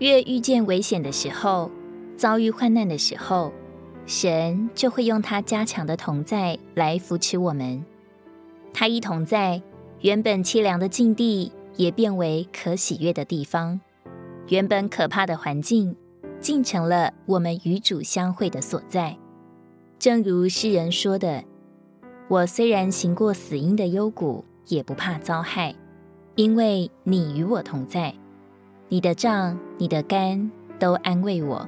越遇见危险的时候，遭遇患难的时候，神就会用他加强的同在来扶持我们。他一同在，原本凄凉的境地也变为可喜悦的地方，原本可怕的环境，竟成了我们与主相会的所在。正如诗人说的：“我虽然行过死荫的幽谷，也不怕遭害，因为你与我同在。你的杖、你的竿都安慰我，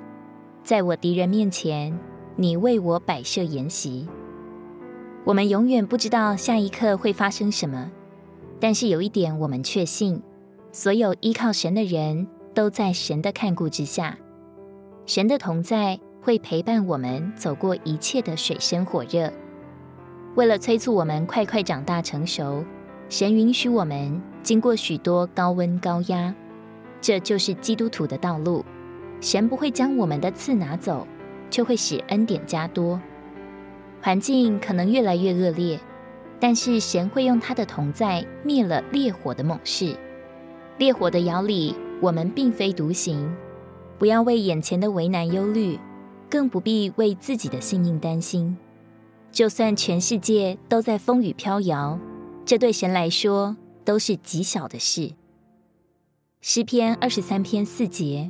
在我敌人面前。”你为我摆设筵席。我们永远不知道下一刻会发生什么，但是有一点我们确信：所有依靠神的人都在神的看顾之下。神的同在会陪伴我们走过一切的水深火热。为了催促我们快快长大成熟，神允许我们经过许多高温高压。这就是基督徒的道路。神不会将我们的刺拿走。就会使恩典加多，环境可能越来越恶劣，但是神会用他的同在灭了烈火的猛士。烈火的窑里，我们并非独行，不要为眼前的为难忧虑，更不必为自己的性命担心。就算全世界都在风雨飘摇，这对神来说都是极小的事。诗篇二十三篇四节。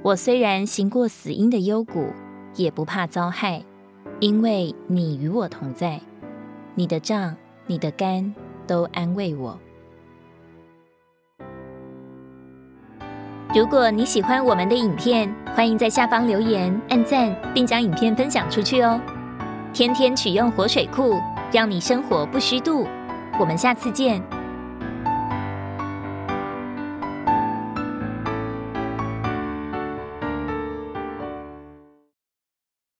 我虽然行过死荫的幽谷，也不怕遭害，因为你与我同在。你的杖、你的竿都安慰我。如果你喜欢我们的影片，欢迎在下方留言、按赞，并将影片分享出去哦。天天取用活水库，让你生活不虚度。我们下次见。